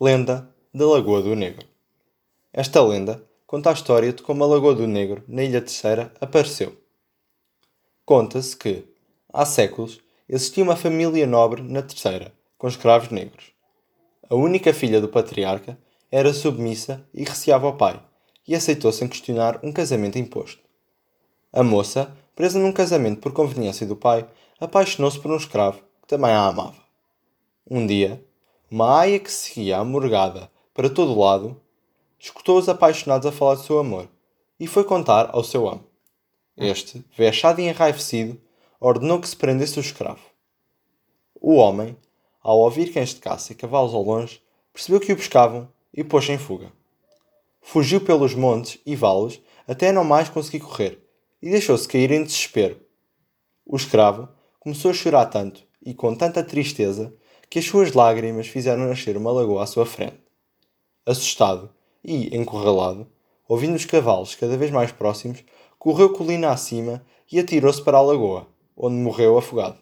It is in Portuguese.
Lenda da Lagoa do Negro. Esta lenda conta a história de como a Lagoa do Negro, na Ilha Terceira, apareceu. Conta-se que, há séculos, existia uma família nobre na Terceira, com escravos negros. A única filha do patriarca era submissa e receava o pai, e aceitou sem questionar um casamento imposto. A moça, presa num casamento por conveniência do pai, apaixonou-se por um escravo que também a amava. Um dia, uma aia que seguia a morgada para todo lado, escutou os apaixonados a falar do seu amor e foi contar ao seu amo. Este, vexado e enraivecido, ordenou que se prendesse o escravo. O homem, ao ouvir cães de caça e cavalos ao longe, percebeu que o buscavam e pôs-se em fuga. Fugiu pelos montes e vales até não mais conseguir correr e deixou-se cair em desespero. O escravo começou a chorar tanto e com tanta tristeza que as suas lágrimas fizeram nascer uma lagoa à sua frente. Assustado e encurralado, ouvindo os cavalos cada vez mais próximos, correu colina acima e atirou-se para a lagoa, onde morreu afogado.